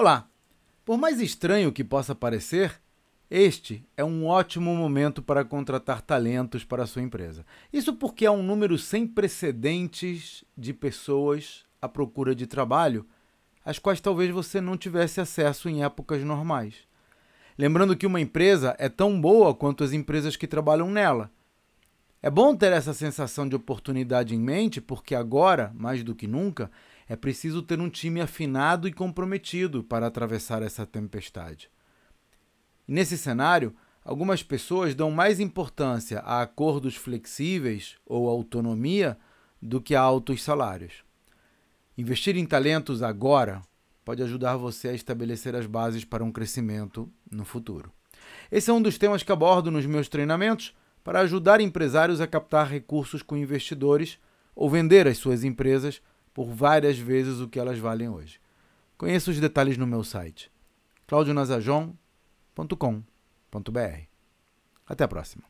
Olá! Por mais estranho que possa parecer, este é um ótimo momento para contratar talentos para a sua empresa. Isso porque há um número sem precedentes de pessoas à procura de trabalho, às quais talvez você não tivesse acesso em épocas normais. Lembrando que uma empresa é tão boa quanto as empresas que trabalham nela. É bom ter essa sensação de oportunidade em mente, porque agora, mais do que nunca, é preciso ter um time afinado e comprometido para atravessar essa tempestade. Nesse cenário, algumas pessoas dão mais importância a acordos flexíveis ou autonomia do que a altos salários. Investir em talentos agora pode ajudar você a estabelecer as bases para um crescimento no futuro. Esse é um dos temas que abordo nos meus treinamentos para ajudar empresários a captar recursos com investidores ou vender as suas empresas por várias vezes o que elas valem hoje. Conheça os detalhes no meu site claudionazajon.com.br. Até a próxima.